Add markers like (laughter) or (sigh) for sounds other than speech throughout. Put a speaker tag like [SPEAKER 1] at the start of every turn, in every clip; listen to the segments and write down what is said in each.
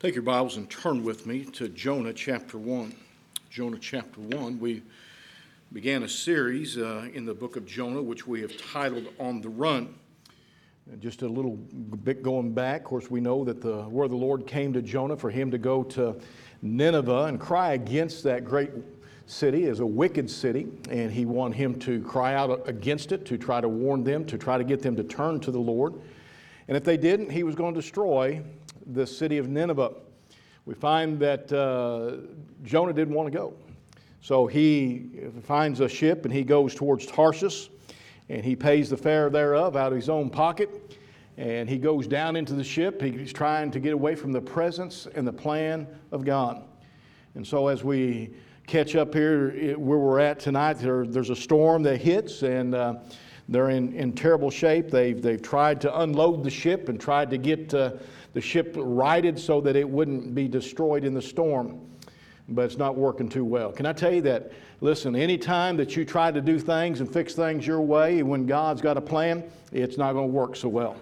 [SPEAKER 1] Take your Bibles and turn with me to Jonah chapter 1. Jonah chapter 1. We began a series uh, in the book of Jonah, which we have titled On the Run. And just a little bit going back, of course, we know that the where the Lord came to Jonah for him to go to Nineveh and cry against that great city as a wicked city, and he wanted him to cry out against it, to try to warn them, to try to get them to turn to the Lord. And if they didn't, he was going to destroy the city of Nineveh. We find that uh, Jonah didn't want to go. So he finds a ship and he goes towards Tarshish and he pays the fare thereof out of his own pocket. And he goes down into the ship. He's trying to get away from the presence and the plan of God. And so as we catch up here where we're at tonight, there, there's a storm that hits and uh, they're in, in terrible shape. They've, they've tried to unload the ship and tried to get uh, the ship righted so that it wouldn't be destroyed in the storm, but it's not working too well. Can I tell you that? Listen, anytime that you try to do things and fix things your way, when God's got a plan, it's not going to work so well.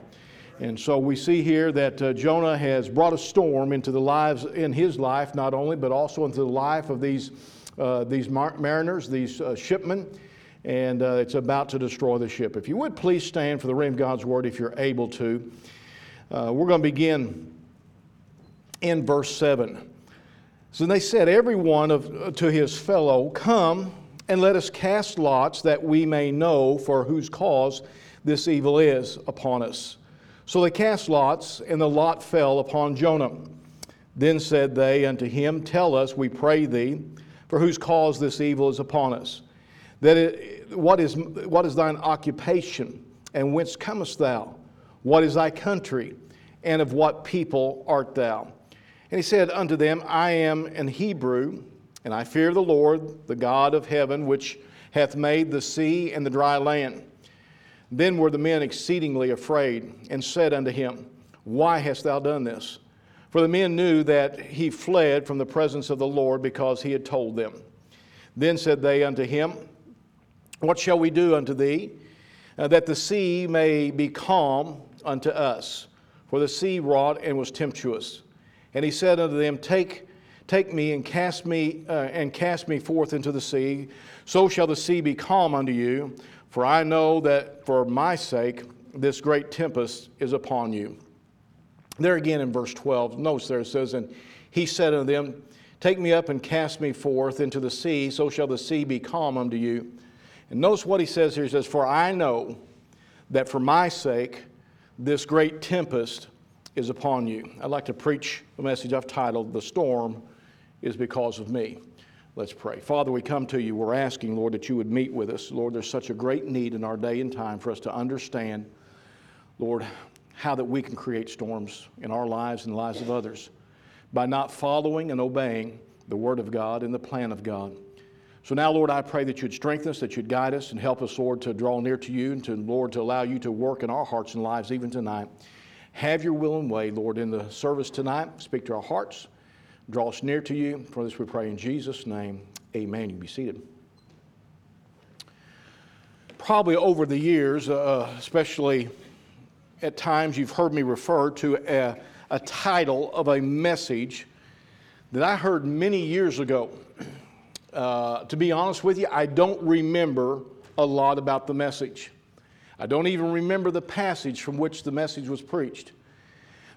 [SPEAKER 1] And so we see here that uh, Jonah has brought a storm into the lives in his life, not only, but also into the life of these, uh, these mar- mariners, these uh, shipmen, and uh, it's about to destroy the ship. If you would please stand for the reading of God's word if you're able to. Uh, we're going to begin in verse 7. So they said, Every one of, to his fellow, Come and let us cast lots that we may know for whose cause this evil is upon us. So they cast lots, and the lot fell upon Jonah. Then said they unto him, Tell us, we pray thee, for whose cause this evil is upon us. That it, what, is, what is thine occupation, and whence comest thou? What is thy country? And of what people art thou? And he said unto them, I am an Hebrew, and I fear the Lord, the God of heaven, which hath made the sea and the dry land. Then were the men exceedingly afraid, and said unto him, Why hast thou done this? For the men knew that he fled from the presence of the Lord because he had told them. Then said they unto him, What shall we do unto thee, uh, that the sea may be calm unto us. For the sea wrought and was tempestuous. And he said unto them, Take, take me and cast me uh, and cast me forth into the sea. So shall the sea be calm unto you. For I know that for my sake this great tempest is upon you. There again in verse 12, notice there it says, And he said unto them, Take me up and cast me forth into the sea, so shall the sea be calm unto you. And notice what he says here. He says, For I know that for my sake this great tempest is upon you. I'd like to preach a message I've titled, The Storm is Because of Me. Let's pray. Father, we come to you. We're asking, Lord, that you would meet with us. Lord, there's such a great need in our day and time for us to understand, Lord, how that we can create storms in our lives and the lives of others by not following and obeying the Word of God and the plan of God. So now, Lord, I pray that you'd strengthen us, that you'd guide us, and help us, Lord, to draw near to you, and to, Lord, to allow you to work in our hearts and lives even tonight. Have your will and way, Lord, in the service tonight. Speak to our hearts. Draw us near to you. For this we pray in Jesus' name. Amen. You be seated. Probably over the years, uh, especially at times, you've heard me refer to a, a title of a message that I heard many years ago. (clears throat) Uh, to be honest with you, I don't remember a lot about the message. I don't even remember the passage from which the message was preached.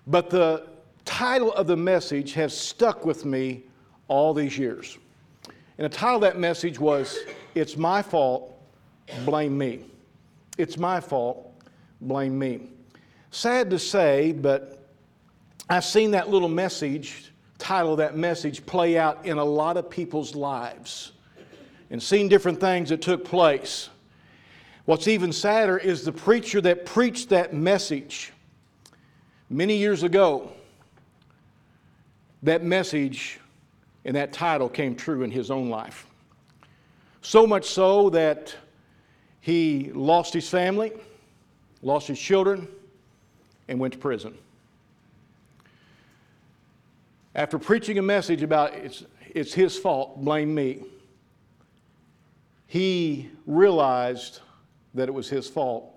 [SPEAKER 1] But the title of the message has stuck with me all these years. And the title of that message was It's My Fault, Blame Me. It's My Fault, Blame Me. Sad to say, but I've seen that little message title that message play out in a lot of people's lives and seen different things that took place. What's even sadder is the preacher that preached that message many years ago. That message and that title came true in his own life. So much so that he lost his family, lost his children, and went to prison after preaching a message about it's, it's his fault, blame me, he realized that it was his fault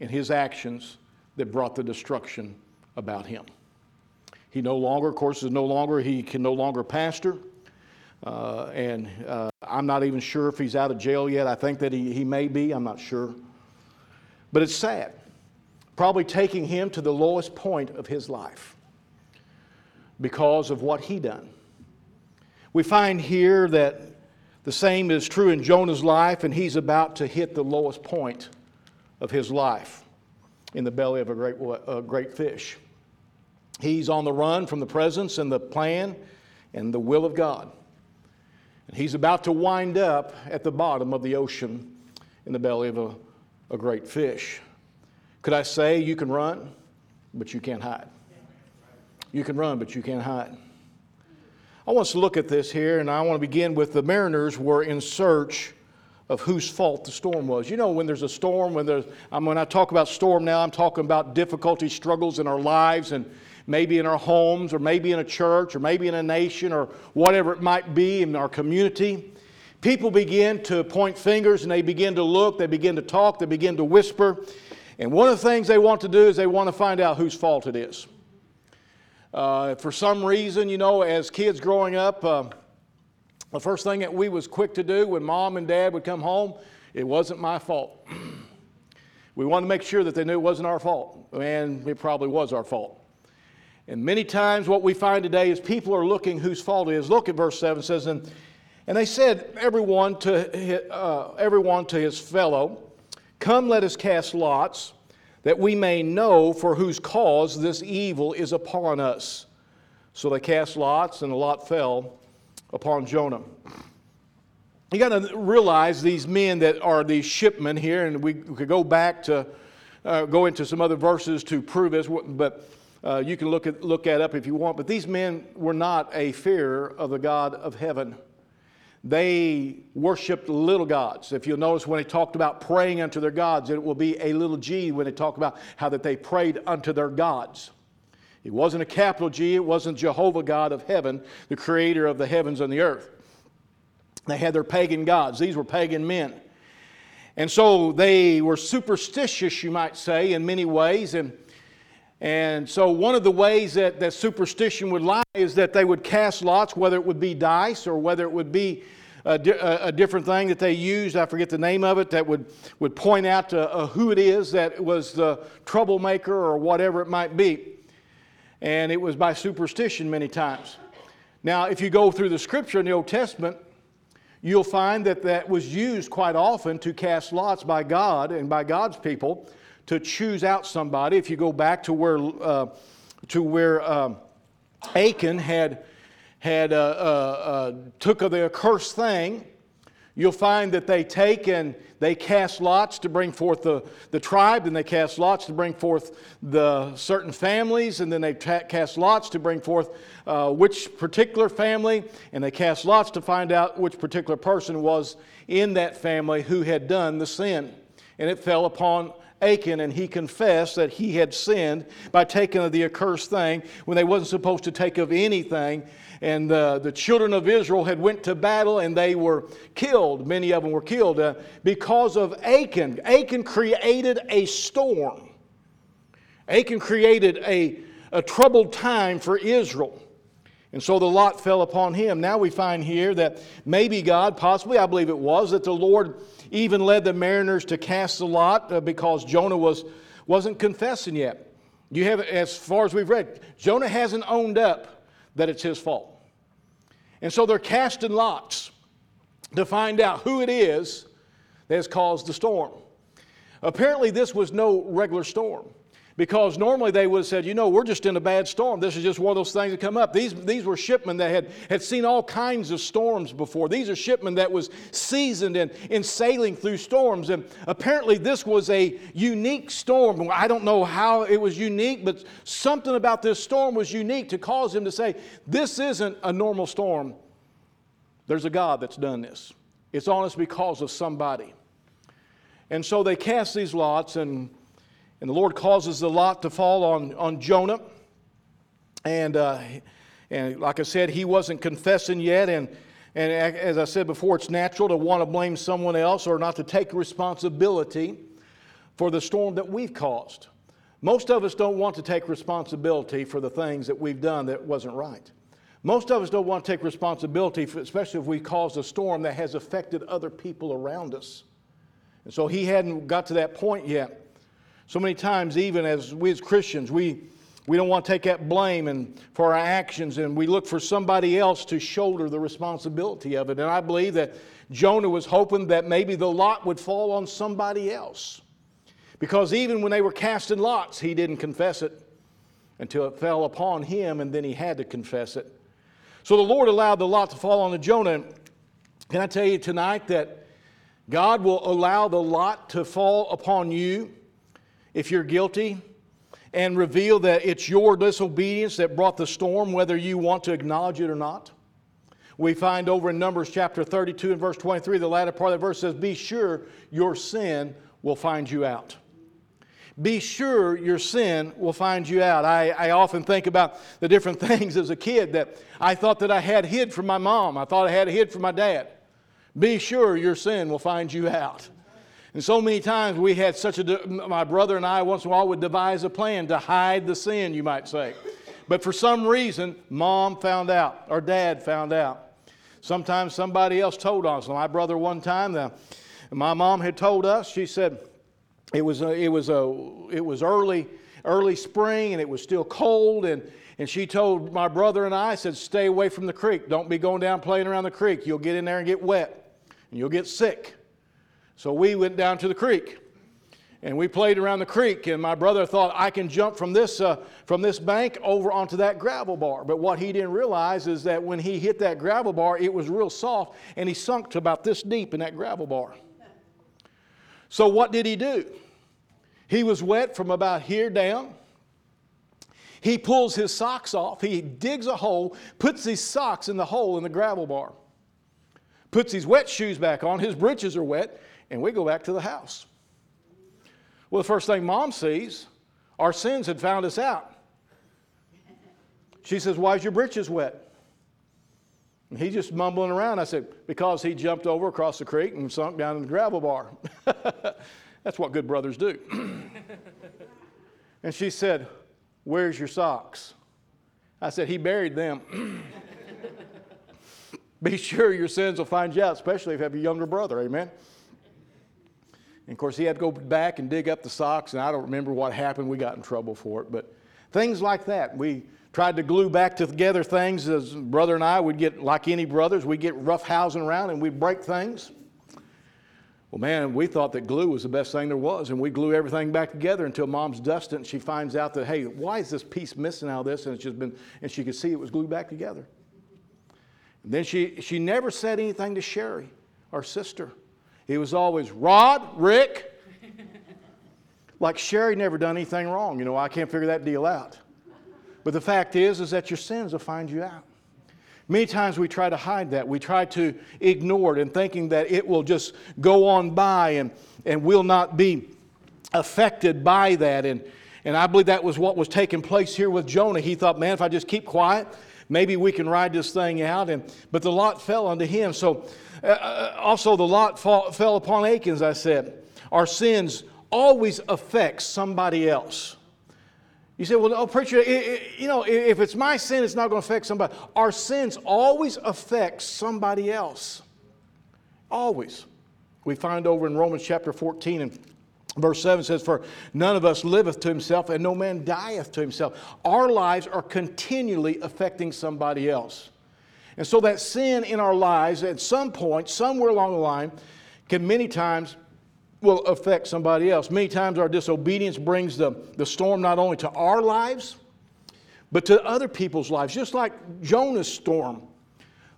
[SPEAKER 1] and his actions that brought the destruction about him. He no longer, of course, is no longer, he can no longer pastor. Uh, and uh, I'm not even sure if he's out of jail yet. I think that he, he may be, I'm not sure. But it's sad. Probably taking him to the lowest point of his life because of what he done. We find here that the same is true in Jonah's life, and he's about to hit the lowest point of his life in the belly of a great, a great fish. He's on the run from the presence and the plan and the will of God. And he's about to wind up at the bottom of the ocean in the belly of a, a great fish. Could I say you can run, but you can't hide? You can run, but you can't hide. I want us to look at this here, and I want to begin with the mariners were in search of whose fault the storm was. You know, when there's a storm, when there's, um, when I talk about storm now, I'm talking about difficulty, struggles in our lives, and maybe in our homes, or maybe in a church, or maybe in a nation, or whatever it might be in our community. People begin to point fingers and they begin to look, they begin to talk, they begin to whisper. And one of the things they want to do is they want to find out whose fault it is. Uh, for some reason, you know, as kids growing up, uh, the first thing that we was quick to do when mom and dad would come home, it wasn't my fault. (clears throat) we wanted to make sure that they knew it wasn't our fault, and it probably was our fault. And many times, what we find today is people are looking whose fault it is. Look at verse seven. It says, and, and they said, everyone to uh, everyone to his fellow, come, let us cast lots, that we may know for whose cause this evil is upon us. So they cast lots, and the lot fell upon Jonah. You got to realize these men that are these shipmen here, and we could go back to uh, go into some other verses to prove this, but uh, you can look at look at up if you want. But these men were not a fear of the God of heaven. They worshipped little gods. If you'll notice when they talked about praying unto their gods, it will be a little g when they talk about how that they prayed unto their gods. It wasn't a capital G, it wasn't Jehovah God of heaven, the creator of the heavens and the earth. They had their pagan gods, these were pagan men. And so they were superstitious, you might say, in many ways. And, and so one of the ways that, that superstition would lie is that they would cast lots, whether it would be dice or whether it would be a, a, different thing that they used, I forget the name of it, that would, would point out to, uh, who it is that was the troublemaker or whatever it might be and it was by superstition many times. Now, if you go through the scripture in the Old Testament, you'll find that that was used quite often to cast lots by God and by God's people to choose out somebody. If you go back to where, uh, to where um, Achan had, had uh, uh, uh took of the accursed thing, you'll find that they take and they cast lots to bring forth the, the tribe, and they cast lots to bring forth the certain families, and then they cast lots to bring forth uh, which particular family, and they cast lots to find out which particular person was in that family who had done the sin. And it fell upon Achan, and he confessed that he had sinned by taking of the accursed thing when they wasn't supposed to take of anything and the, the children of Israel had went to battle and they were killed. Many of them were killed uh, because of Achan. Achan created a storm. Achan created a, a troubled time for Israel. And so the lot fell upon him. Now we find here that maybe God, possibly, I believe it was, that the Lord even led the mariners to cast the lot uh, because Jonah was, wasn't confessing yet. You have, as far as we've read, Jonah hasn't owned up that it's his fault. And so they're casting lots to find out who it is that has caused the storm. Apparently, this was no regular storm because normally they would have said, you know, we're just in a bad storm. This is just one of those things that come up. These, these were shipmen that had, had seen all kinds of storms before. These are shipmen that was seasoned in, in sailing through storms. And apparently this was a unique storm. I don't know how it was unique, but something about this storm was unique to cause him to say, this isn't a normal storm. There's a God that's done this. It's on us because of somebody. And so they cast these lots, and and the Lord causes the lot to fall on, on Jonah. And, uh, and like I said, he wasn't confessing yet. And, and as I said before, it's natural to want to blame someone else or not to take responsibility for the storm that we've caused. Most of us don't want to take responsibility for the things that we've done that wasn't right. Most of us don't want to take responsibility, for, especially if we caused a storm that has affected other people around us. And so he hadn't got to that point yet. So many times, even as we as Christians, we, we don't want to take that blame and for our actions, and we look for somebody else to shoulder the responsibility of it. And I believe that Jonah was hoping that maybe the lot would fall on somebody else. Because even when they were casting lots, he didn't confess it until it fell upon him, and then he had to confess it. So the Lord allowed the lot to fall on the Jonah. Can I tell you tonight that God will allow the lot to fall upon you if you're guilty and reveal that it's your disobedience that brought the storm, whether you want to acknowledge it or not? We find over in Numbers chapter 32 and verse 23, the latter part of the verse says, Be sure your sin will find you out be sure your sin will find you out. I, I, often think about the different (laughs) things as a kid that I thought that I had hid from my mom. I thought I had hid from my dad. Be sure your sin will find you out. And so many times we had such a, my brother and I once in a while would devise a plan to hide the sin, you might say. But for some reason, mom found out or dad found out. Sometimes somebody else told us. My brother, one time, the, my mom had told us, she said, it was a, it was a it was early early spring and it was still cold and and she told my brother and I said stay away from the creek don't be going down playing around the creek you'll get in there and get wet and you'll get sick so we went down to the creek and we played around the creek and my brother thought i can jump from this uh, from this bank over onto that gravel bar but what he didn't realize is that when he hit that gravel bar it was real soft and he sunk to about this deep in that gravel bar so, what did he do? He was wet from about here down. He pulls his socks off. He digs a hole, puts his socks in the hole in the gravel bar, puts his wet shoes back on. His breeches are wet, and we go back to the house. Well, the first thing mom sees, our sins had found us out. She says, Why is your breeches wet? And he just mumbling around. I said, Because he jumped over across the creek and sunk down in the gravel bar. (laughs) That's what good brothers do. (clears throat) and she said, Where's your socks? I said, He buried them. (laughs) Be sure your sins will find you out, especially if you have a younger brother. Amen. And of course, he had to go back and dig up the socks, and I don't remember what happened. We got in trouble for it. But things like that. We tried to glue back together things as brother and I would get, like any brothers, we'd get rough housing around and we'd break things. Well, man, we thought that glue was the best thing there was, and we glue everything back together until mom's dusting and she finds out that, hey, why is this piece missing out of this? And it's just been, and she could see it was glued back together. And then she, she never said anything to Sherry, our sister. It was always, Rod, Rick. like Sherry never done anything wrong. You know, I can't figure that deal out. But the fact is, is that your sins will find you out. Many times we try to hide that. We try to ignore it and thinking that it will just go on by and, and will not be affected by that. And, and I believe that was what was taking place here with Jonah. He thought, man, if I just keep quiet, maybe we can ride this thing out. And, but the lot fell unto him. So uh, uh also the lot fall, fell upon Achan, I said. Our sins always affect somebody else. You say, well, preacher, it, it, you know, if it's my sin, it's not going to affect somebody. Our sins always affect somebody else. Always. We find over in Romans chapter 14 and verse 7 says, For none of us liveth to himself, and no man dieth to himself. Our lives are continually affecting somebody else. And so that sin in our lives, at some point, somewhere along the line, can many times will affect somebody else. Many times our disobedience brings the, the storm not only to our lives, but to other people's lives, just like Jonah's storm.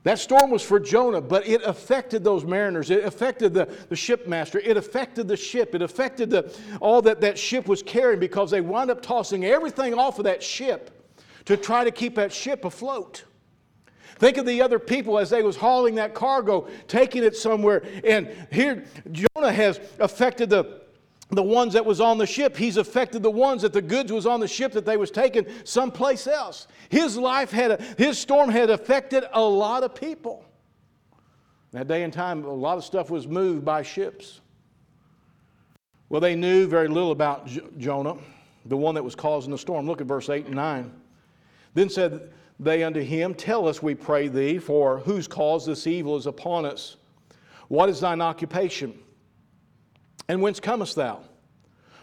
[SPEAKER 1] That storm was for Jonah, but it affected those mariners. It affected the, the shipmaster. It affected the ship. It affected the, all that that ship was carrying because they wound up tossing everything off of that ship to try to keep that ship afloat. Think of the other people as they was hauling that cargo, taking it somewhere. And here Jonah has affected the the ones that was on the ship he's affected the ones that the goods was on the ship that they was taken someplace else his life had a, his storm had affected a lot of people that day and time a lot of stuff was moved by ships well they knew very little about J- jonah the one that was causing the storm. Look at verse 8 and 9. Then said they unto him, Tell us, we pray thee, for whose cause this evil is upon us? What is thine occupation? And whence comest thou?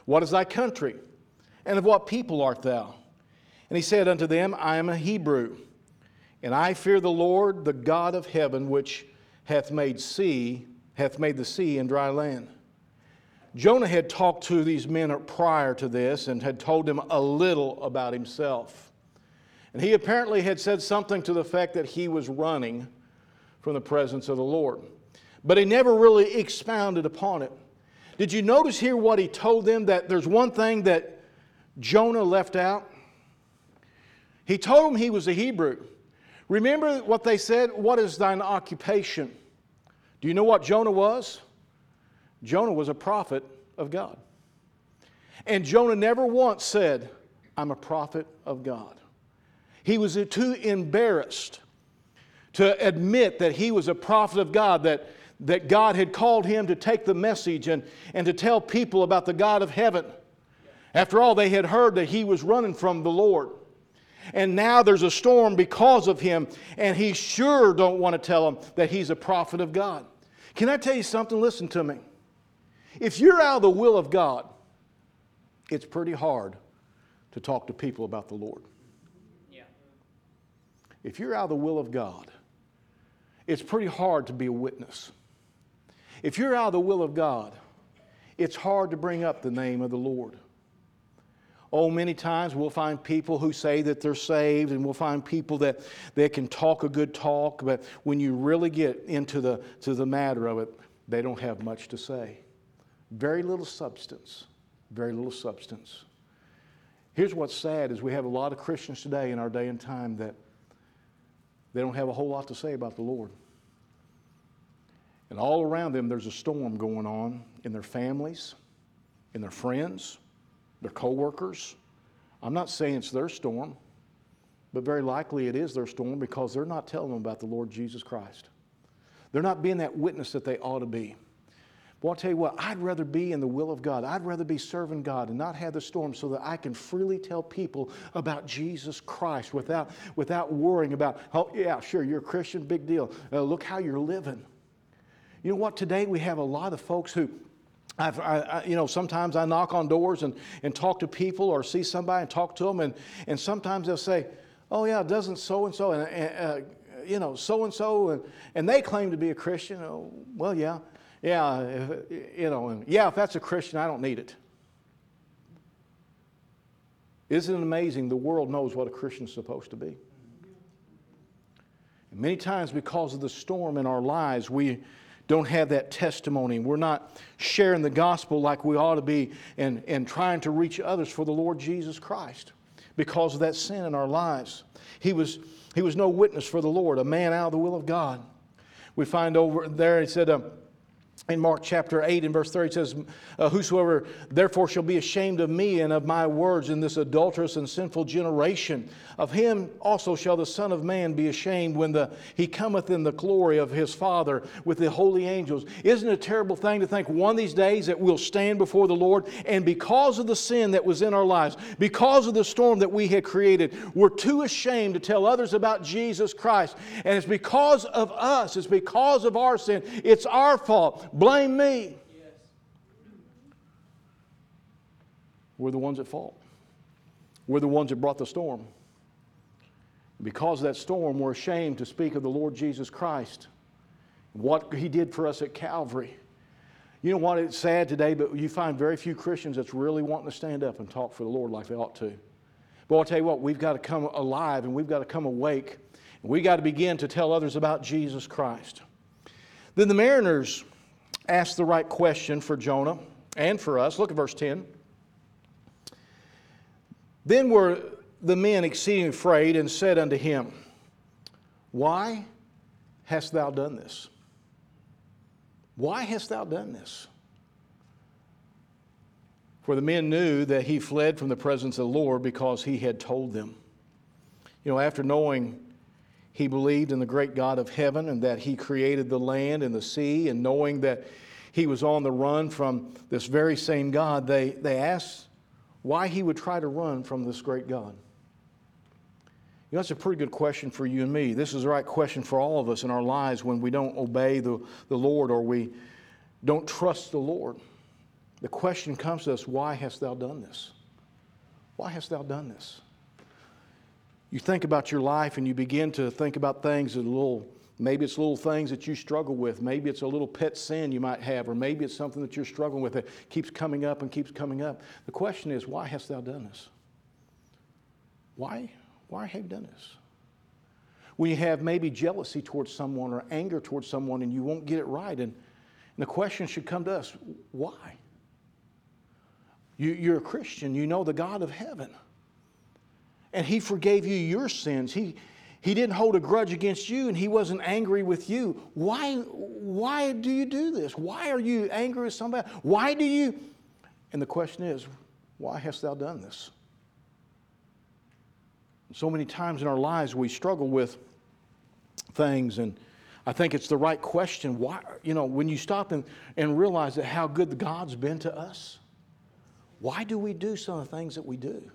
[SPEAKER 1] What is thy country? And of what people art thou? And he said unto them, I am a Hebrew, and I fear the Lord, the God of heaven, which hath made sea, hath made the sea and dry land. Jonah had talked to these men prior to this and had told them a little about himself. And he apparently had said something to the fact that he was running from the presence of the Lord. But he never really expounded upon it. Did you notice here what he told them? That there's one thing that Jonah left out? He told them he was a Hebrew. Remember what they said? What is thine occupation? Do you know what Jonah was? Jonah was a prophet of God. And Jonah never once said, I'm a prophet of God. He was too embarrassed to admit that he was a prophet of God, that, that God had called him to take the message and, and to tell people about the God of heaven. After all, they had heard that he was running from the Lord. And now there's a storm because of him, and he sure don't want to tell them that he's a prophet of God. Can I tell you something? Listen to me. If you're out of the will of God, it's pretty hard to talk to people about the Lord. If you're out of the will of God, it's pretty hard to be a witness. If you're out of the will of God, it's hard to bring up the name of the Lord. Oh, many times we'll find people who say that they're saved, and we'll find people that, that can talk a good talk, but when you really get into the, to the matter of it, they don't have much to say. Very little substance. Very little substance. Here's what's sad is we have a lot of Christians today in our day and time that they don't have a whole lot to say about the Lord. And all around them there's a storm going on in their families, in their friends, their coworkers. I'm not saying it's their storm, but very likely it is their storm because they're not telling them about the Lord Jesus Christ. They're not being that witness that they ought to be. Well, I'll tell you what, I'd rather be in the will of God. I'd rather be serving God and not have the storm so that I can freely tell people about Jesus Christ without, without worrying about, oh, yeah, sure, you're a Christian, big deal. Uh, look how you're living. You know what? Today we have a lot of folks who, I've, I, I, you know, sometimes I knock on doors and, and talk to people or see somebody and talk to them, and, and sometimes they'll say, oh, yeah, doesn't so and so, and, uh, you know, so and so, and they claim to be a Christian. Oh, well, yeah yeah, if, you know, and yeah, if that's a Christian, I don't need it. Isn't it amazing? The world knows what a Christian's supposed to be. And many times, because of the storm in our lives, we don't have that testimony. We're not sharing the gospel like we ought to be and, and trying to reach others for the Lord Jesus Christ because of that sin in our lives. He was, he was no witness for the Lord, a man out of the will of God. We find over there, he said, um, in Mark chapter 8 and verse 30 it says, uh, Whosoever therefore shall be ashamed of me and of my words in this adulterous and sinful generation, of him also shall the Son of Man be ashamed when the, he cometh in the glory of his Father with the holy angels. Isn't it a terrible thing to think one of these days that we'll stand before the Lord and because of the sin that was in our lives, because of the storm that we had created, we're too ashamed to tell others about Jesus Christ. And it's because of us, it's because of our sin, it's our fault. Blame me. We're the ones at fault. We're the ones that brought the storm. Because of that storm, we're ashamed to speak of the Lord Jesus Christ, what He did for us at Calvary. You know what? It's sad today, but you find very few Christians that's really wanting to stand up and talk for the Lord like they ought to. But I'll tell you what, we've got to come alive and we've got to come awake. And we've got to begin to tell others about Jesus Christ. Then the mariners asked the right question for Jonah and for us. Look at verse 10. Then were the men exceeding afraid and said unto him, Why hast thou done this? Why hast thou done this? For the men knew that he fled from the presence of the Lord because he had told them. You know, after knowing he believed in the great God of heaven and that he created the land and the sea, and knowing that he was on the run from this very same God, they, they asked why he would try to run from this great God. You know, that's a pretty good question for you and me. This is the right question for all of us in our lives when we don't obey the, the Lord or we don't trust the Lord. The question comes to us why hast thou done this? Why hast thou done this? You think about your life and you begin to think about things that little, maybe it's little things that you struggle with. Maybe it's a little pet sin you might have, or maybe it's something that you're struggling with that keeps coming up and keeps coming up. The question is, why hast thou done this? Why? Why have you done this? When you have maybe jealousy towards someone or anger towards someone and you won't get it right, and, and the question should come to us why? You, you're a Christian, you know the God of heaven. And He forgave you your sins. He, he didn't hold a grudge against you and He wasn't angry with you. Why, why do you do this? Why are you angry with somebody? Why do you? And the question is, why hast thou done this? So many times in our lives we struggle with things and I think it's the right question. Why, you know, when you stop and, and realize that how good God's been to us, why do we do some of the things that we do?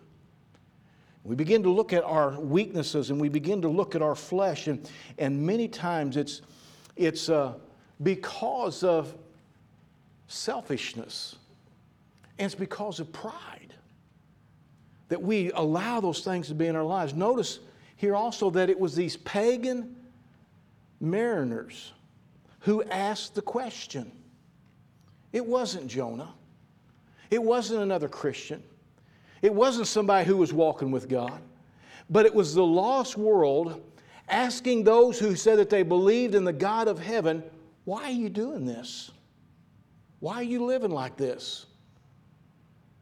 [SPEAKER 1] We begin to look at our weaknesses and we begin to look at our flesh, and, and many times it's, it's uh, because of selfishness, and it's because of pride that we allow those things to be in our lives. Notice here also that it was these pagan mariners who asked the question. It wasn't Jonah. It wasn't another Christian. It wasn't somebody who was walking with God. But it was the lost world asking those who said that they believed in the God of heaven, why are you doing this? Why are you living like this?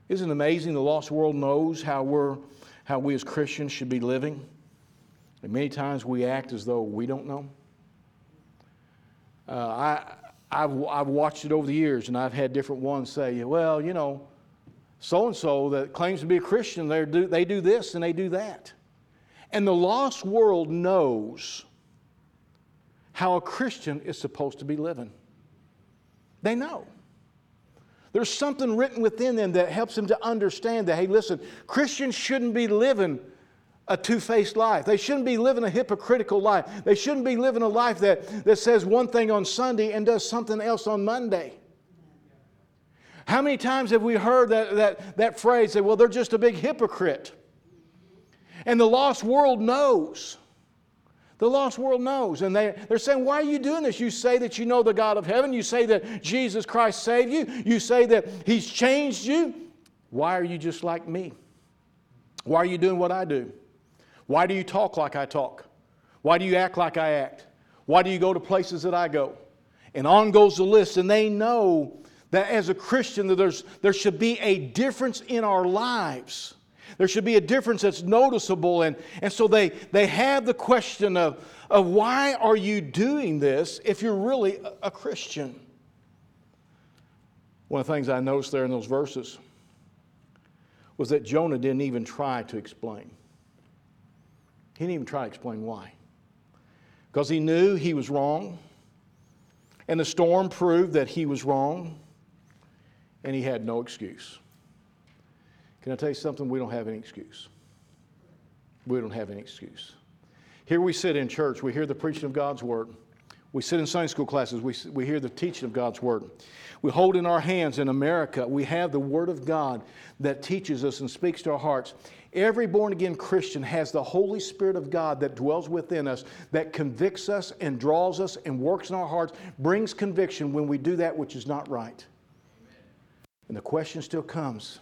[SPEAKER 1] Isn't it amazing the lost world knows how, we're, how we as Christians should be living? And many times we act as though we don't know. Uh, I, I've, I've watched it over the years, and I've had different ones say, well, you know, so and so that claims to be a Christian, they do, they do this and they do that. And the lost world knows how a Christian is supposed to be living. They know. There's something written within them that helps them to understand that, hey, listen, Christians shouldn't be living a two faced life. They shouldn't be living a hypocritical life. They shouldn't be living a life that, that says one thing on Sunday and does something else on Monday. How many times have we heard that, that, that phrase that, well, they're just a big hypocrite? And the lost world knows. The lost world knows. And they, they're saying, Why are you doing this? You say that you know the God of heaven. You say that Jesus Christ saved you. You say that He's changed you. Why are you just like me? Why are you doing what I do? Why do you talk like I talk? Why do you act like I act? Why do you go to places that I go? And on goes the list, and they know that as a Christian that there's, there should be a difference in our lives. There should be a difference that's noticeable. And, and so they, they have the question of, of why are you doing this if you're really a, a Christian? One of the things I noticed there in those verses was that Jonah didn't even try to explain. He didn't even try to explain why. Because he knew he was wrong, and the storm proved that he was wrong, and he had no excuse. Can I tell you something? We don't have any excuse. We don't have any excuse. Here we sit in church, we hear the preaching of God's word. We sit in Sunday school classes, we, we hear the teaching of God's word. We hold in our hands in America, we have the word of God that teaches us and speaks to our hearts. Every born again Christian has the Holy Spirit of God that dwells within us, that convicts us and draws us and works in our hearts, brings conviction when we do that which is not right. And the question still comes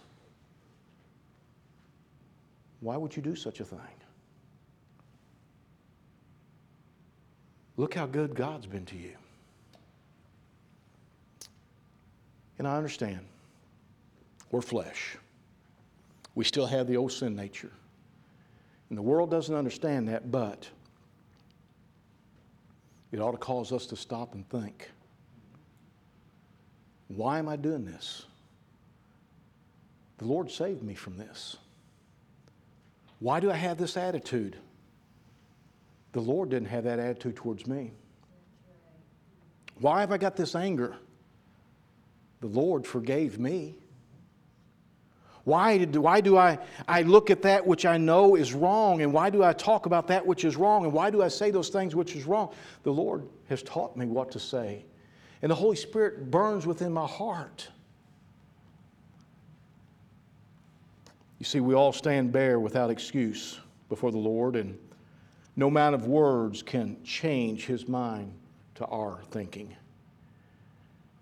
[SPEAKER 1] why would you do such a thing? Look how good God's been to you. And I understand we're flesh we still have the old sin nature. And the world doesn't understand that, but it ought to cause us to stop and think why am I doing this? The Lord saved me from this. Why do I have this attitude? The Lord didn't have that attitude towards me. Why have I got this anger? The Lord forgave me. Why, did, why do I, I look at that which I know is wrong? And why do I talk about that which is wrong? And why do I say those things which is wrong? The Lord has taught me what to say. And the Holy Spirit burns within my heart. You see, we all stand bare without excuse before the Lord, and no amount of words can change His mind to our thinking.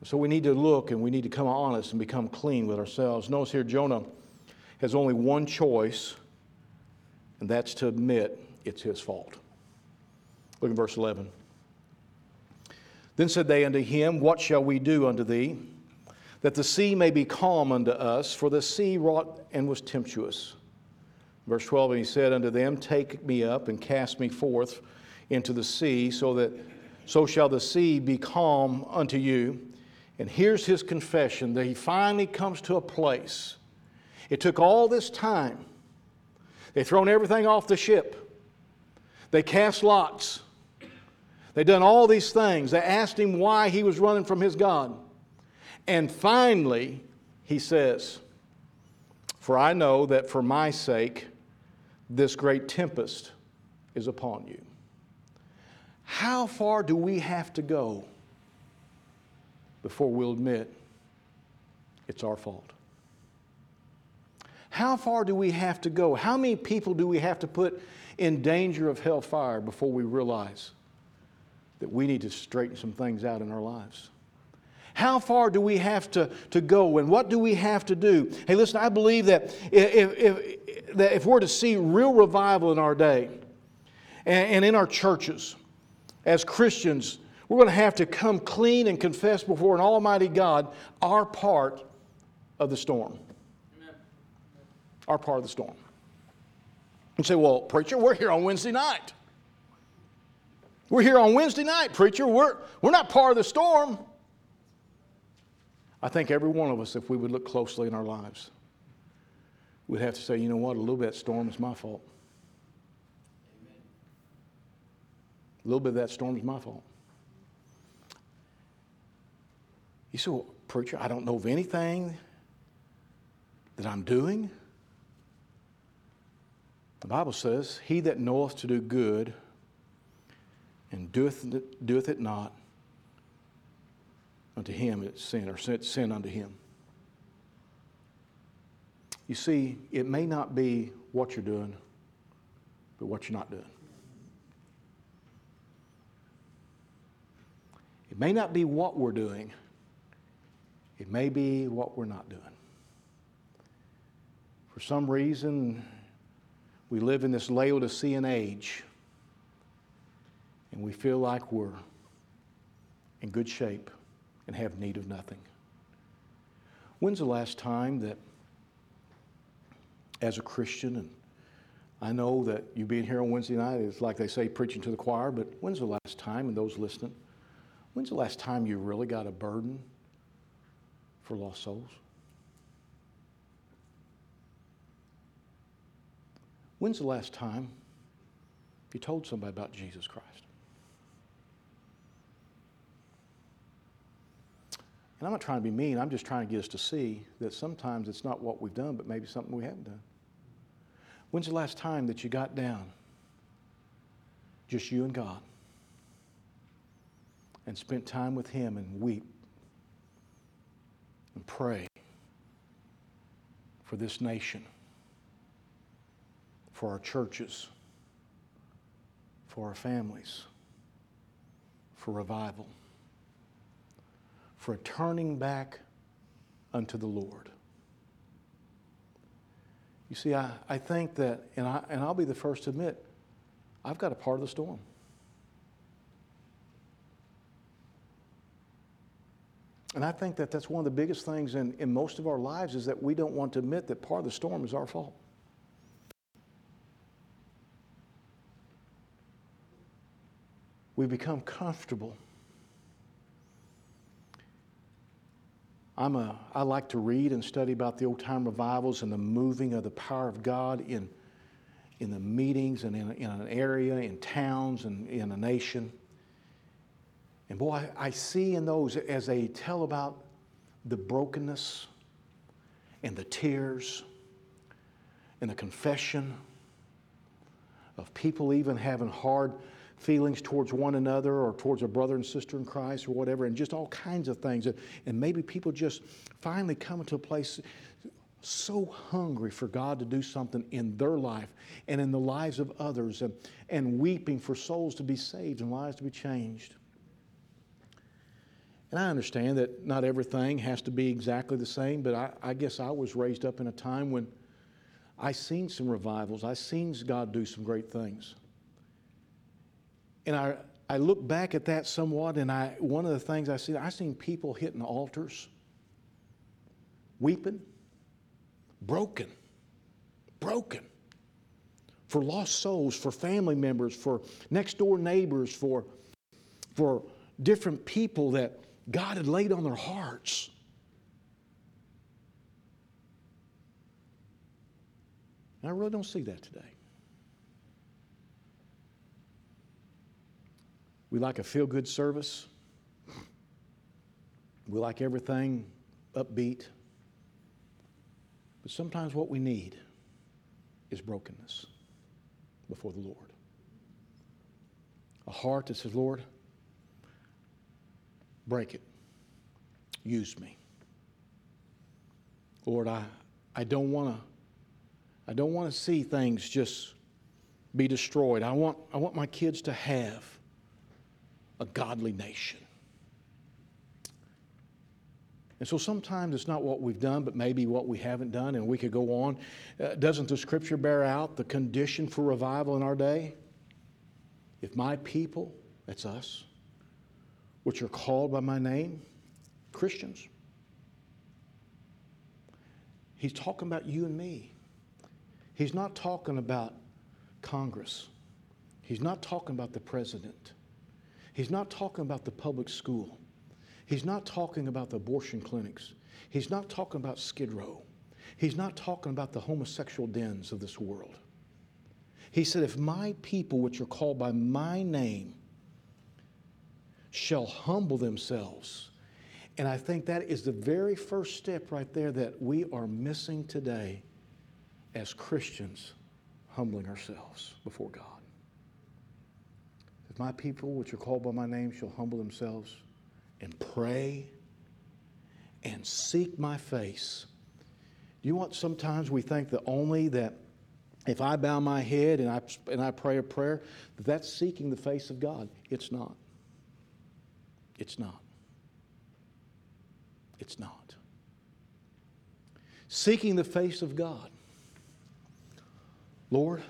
[SPEAKER 1] So we need to look and we need to come honest and become clean with ourselves. Notice here, Jonah has only one choice, and that's to admit it's his fault. Look at verse 11. Then said they unto him, What shall we do unto thee? That the sea may be calm unto us, for the sea wrought and was tempestuous. Verse 12, and he said unto them, Take me up and cast me forth into the sea, so that so shall the sea be calm unto you. And here's his confession that he finally comes to a place. It took all this time. They've thrown everything off the ship. They cast lots. They done all these things. They asked him why he was running from his God. And finally, he says, For I know that for my sake this great tempest is upon you. How far do we have to go before we'll admit it's our fault? How far do we have to go? How many people do we have to put in danger of hellfire before we realize that we need to straighten some things out in our lives? How far do we have to, to go and what do we have to do? Hey, listen, I believe that if, if, that if we're to see real revival in our day and, and in our churches, as Christians, we're going to have to come clean and confess before an Almighty God our part of the storm. Amen. Our part of the storm. And say, well, preacher, we're here on Wednesday night. We're here on Wednesday night, preacher. We're, we're not part of the storm. I think every one of us, if we would look closely in our lives, would have to say, you know what, a little bit of storm is my fault. A little bit of that storm is my fault. You say, well, preacher, I don't know of anything that I'm doing. The Bible says, He that knoweth to do good and doeth, doeth it not, unto him it's sin, or sin unto him. You see, it may not be what you're doing, but what you're not doing. It may not be what we're doing, it may be what we're not doing. For some reason, we live in this Laodicean age, and we feel like we're in good shape and have need of nothing. When's the last time that, as a Christian, and I know that you being here on Wednesday night is like they say, preaching to the choir, but when's the last time, and those listening, When's the last time you really got a burden for lost souls? When's the last time you told somebody about Jesus Christ? And I'm not trying to be mean, I'm just trying to get us to see that sometimes it's not what we've done, but maybe something we haven't done. When's the last time that you got down, just you and God, and spent time with Him and weep and pray for this nation, for our churches, for our families, for revival, for turning back unto the Lord. You see, I, I think that, and, I, and I'll be the first to admit, I've got a part of the storm. And I think that that's one of the biggest things in, in most of our lives is that we don't want to admit that part of the storm is our fault. We become comfortable. I'm a, I like to read and study about the old time revivals and the moving of the power of God in, in the meetings and in, in an area, in towns, and in a nation. And boy, I, see in those as they tell about the brokenness and the tears and the confession of people even having hard feelings towards one another or towards a brother and sister in Christ or whatever, and just all kinds of things. And maybe people just finally come to a place so hungry for God to do something in their life and in the lives of others and, and weeping for souls to be saved and lives to be changed. And I understand that not everything has to be exactly the same, but I, I guess I was raised up in a time when I seen some revivals. I seen God do some great things. And I, I look back at that somewhat, and I, one of the things I see, I've seen people hitting altars, weeping, broken, broken for lost souls, for family members, for next door neighbors, for, for different people that God had laid on their hearts. I really don't see that today. We like a feel good service. We like everything upbeat. But sometimes what we need is brokenness before the Lord. A heart that says, Lord, break it. Use me. Lord, I, I don't want to I don't want to see things just be destroyed. I want, I want my kids to have a godly nation. And so sometimes it's not what we've done, but maybe what we haven't done, and we could go on. Uh, doesn't the scripture bear out the condition for revival in our day? If my people, that's us, which are called by my name, Christians. He's talking about you and me. He's not talking about Congress. He's not talking about the president. He's not talking about the public school. He's not talking about the abortion clinics. He's not talking about Skid Row. He's not talking about the homosexual dens of this world. He said, If my people, which are called by my name, shall humble themselves. And I think that is the very first step right there that we are missing today as Christians, humbling ourselves before God. My people, which are called by my name, shall humble themselves and pray and seek my face. Do you want sometimes we think that only that if I bow my head and I, and I pray a prayer, that that's seeking the face of God? It's not. It's not. It's not. Seeking the face of God. Lord,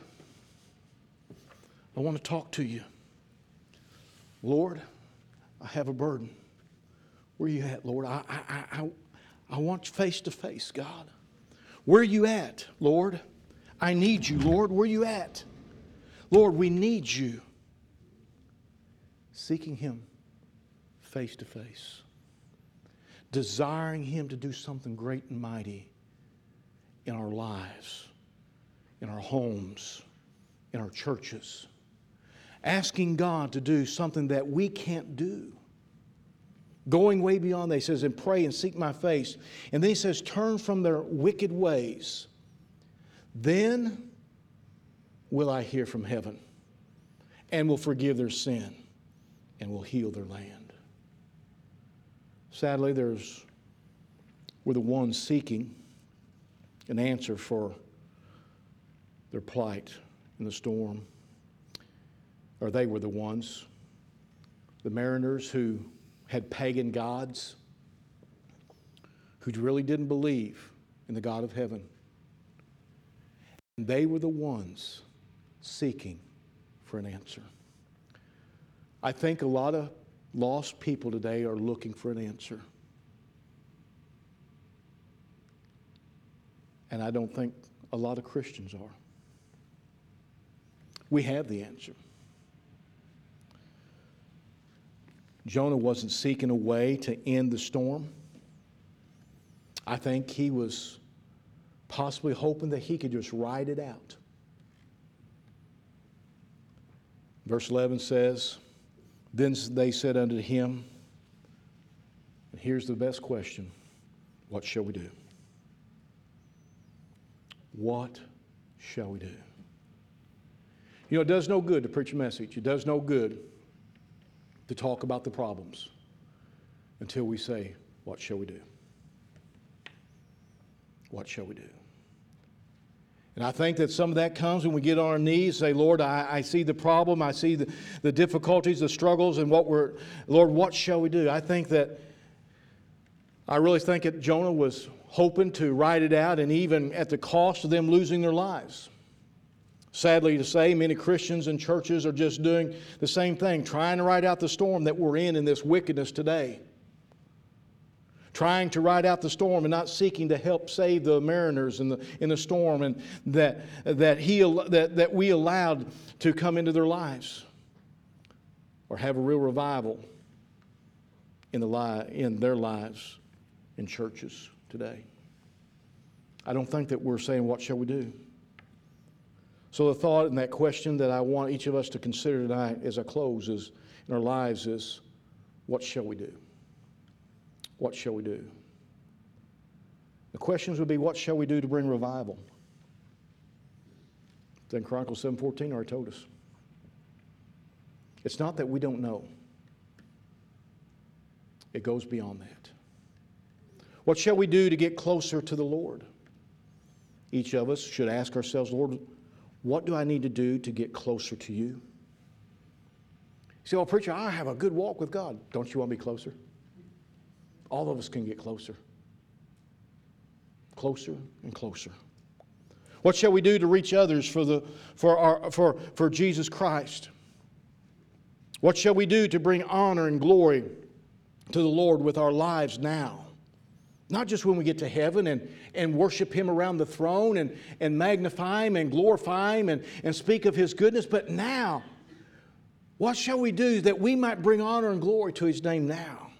[SPEAKER 1] I want to talk to you. Lord, I have a burden. Where are you at, Lord? I, I, I, I want face to face, God. Where are you at, Lord? I need you, Lord. Where are you at? Lord, we need you. Seeking Him face to face, desiring Him to do something great and mighty in our lives, in our homes, in our churches, asking God to do something that we can't do. Going way beyond that, he says, and pray and seek my face. And then he says, turn from their wicked ways. Then will I hear from heaven and will forgive their sin and will heal their land. Sadly, there's we're the ones seeking an answer for their plight in the storm. Or they were the ones, the mariners who had pagan gods, who really didn't believe in the God of heaven. And they were the ones seeking for an answer. I think a lot of Lost people today are looking for an answer. And I don't think a lot of Christians are. We have the answer. Jonah wasn't seeking a way to end the storm. I think he was possibly hoping that he could just ride it out. Verse 11 says, then they said unto him, and here's the best question What shall we do? What shall we do? You know, it does no good to preach a message. It does no good to talk about the problems until we say, What shall we do? What shall we do? And I think that some of that comes when we get on our knees, say, Lord, I, I see the problem, I see the, the difficulties, the struggles, and what we're, Lord, what shall we do? I think that, I really think that Jonah was hoping to write it out, and even at the cost of them losing their lives. Sadly to say, many Christians and churches are just doing the same thing, trying to ride out the storm that we're in in this wickedness today. Trying to ride out the storm and not seeking to help save the mariners in the, in the storm and that, that, he, that, that we allowed to come into their lives or have a real revival in, the li- in their lives in churches today. I don't think that we're saying, What shall we do? So, the thought and that question that I want each of us to consider tonight as I close is in our lives is what shall we do? What shall we do? The questions would be what shall we do to bring revival? Then Chronicles 7:14 already told us. It's not that we don't know. It goes beyond that. What shall we do to get closer to the Lord? Each of us should ask ourselves, Lord, what do I need to do to get closer to you? You say, well, preacher, I have a good walk with God. Don't you want to be closer? All of us can get closer. Closer and closer. What shall we do to reach others for, the, for, our, for, for Jesus Christ? What shall we do to bring honor and glory to the Lord with our lives now? Not just when we get to heaven and, and worship Him around the throne and, and magnify Him and glorify Him and, and speak of His goodness, but now, what shall we do that we might bring honor and glory to His name now?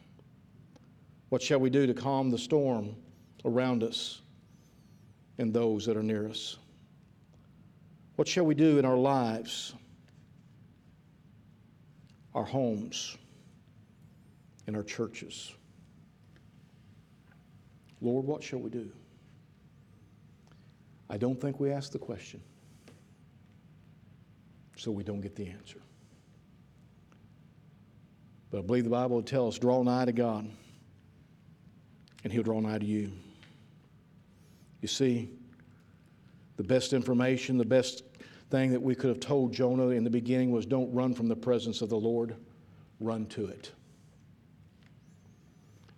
[SPEAKER 1] What shall we do to calm the storm around us and those that are near us? What shall we do in our lives, our homes, in our churches? Lord, what shall we do? I don't think we ask the question, so we don't get the answer. But I believe the Bible will tell us draw nigh to God, and He'll draw nigh to you. You see, the best information, the best thing that we could have told Jonah in the beginning was don't run from the presence of the Lord, run to it.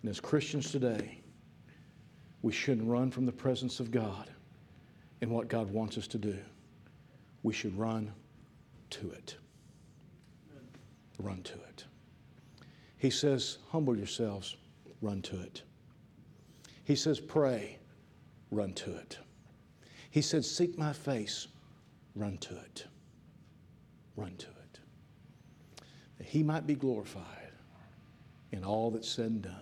[SPEAKER 1] And as Christians today, we shouldn't run from the presence of God and what God wants us to do. We should run to it. Run to it. He says, Humble yourselves, run to it. He says, Pray, run to it. He said, Seek my face, run to it. Run to it. That he might be glorified in all that's said and done.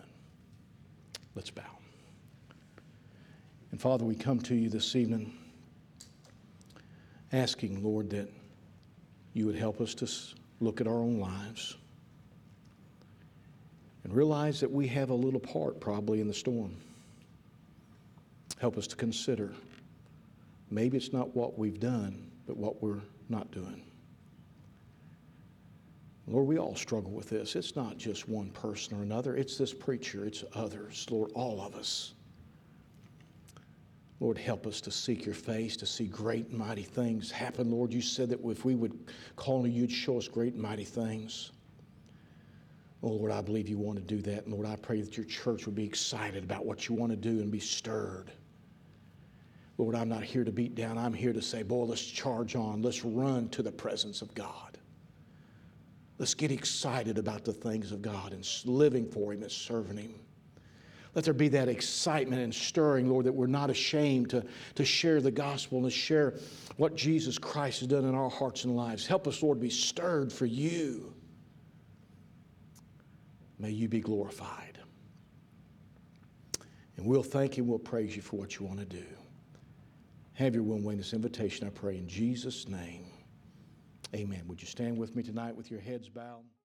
[SPEAKER 1] Let's bow. And Father, we come to you this evening asking, Lord, that you would help us to look at our own lives and realize that we have a little part probably in the storm. Help us to consider maybe it's not what we've done, but what we're not doing. Lord, we all struggle with this. It's not just one person or another, it's this preacher, it's others. Lord, all of us. Lord, help us to seek your face, to see great mighty things happen. Lord, you said that if we would call on you, you'd show us great mighty things. Oh, Lord, I believe you want to do that. And Lord, I pray that your church would be excited about what you want to do and be stirred. Lord, I'm not here to beat down. I'm here to say, boy, let's charge on. Let's run to the presence of God. Let's get excited about the things of God and living for Him and serving Him. Let there be that excitement and stirring, Lord, that we're not ashamed to, to share the gospel and to share what Jesus Christ has done in our hearts and lives. Help us, Lord, be stirred for you. May you be glorified. And we'll thank you and we'll praise you for what you want to do. Have your will in this invitation, I pray, in Jesus' name. Amen. Would you stand with me tonight with your heads bowed?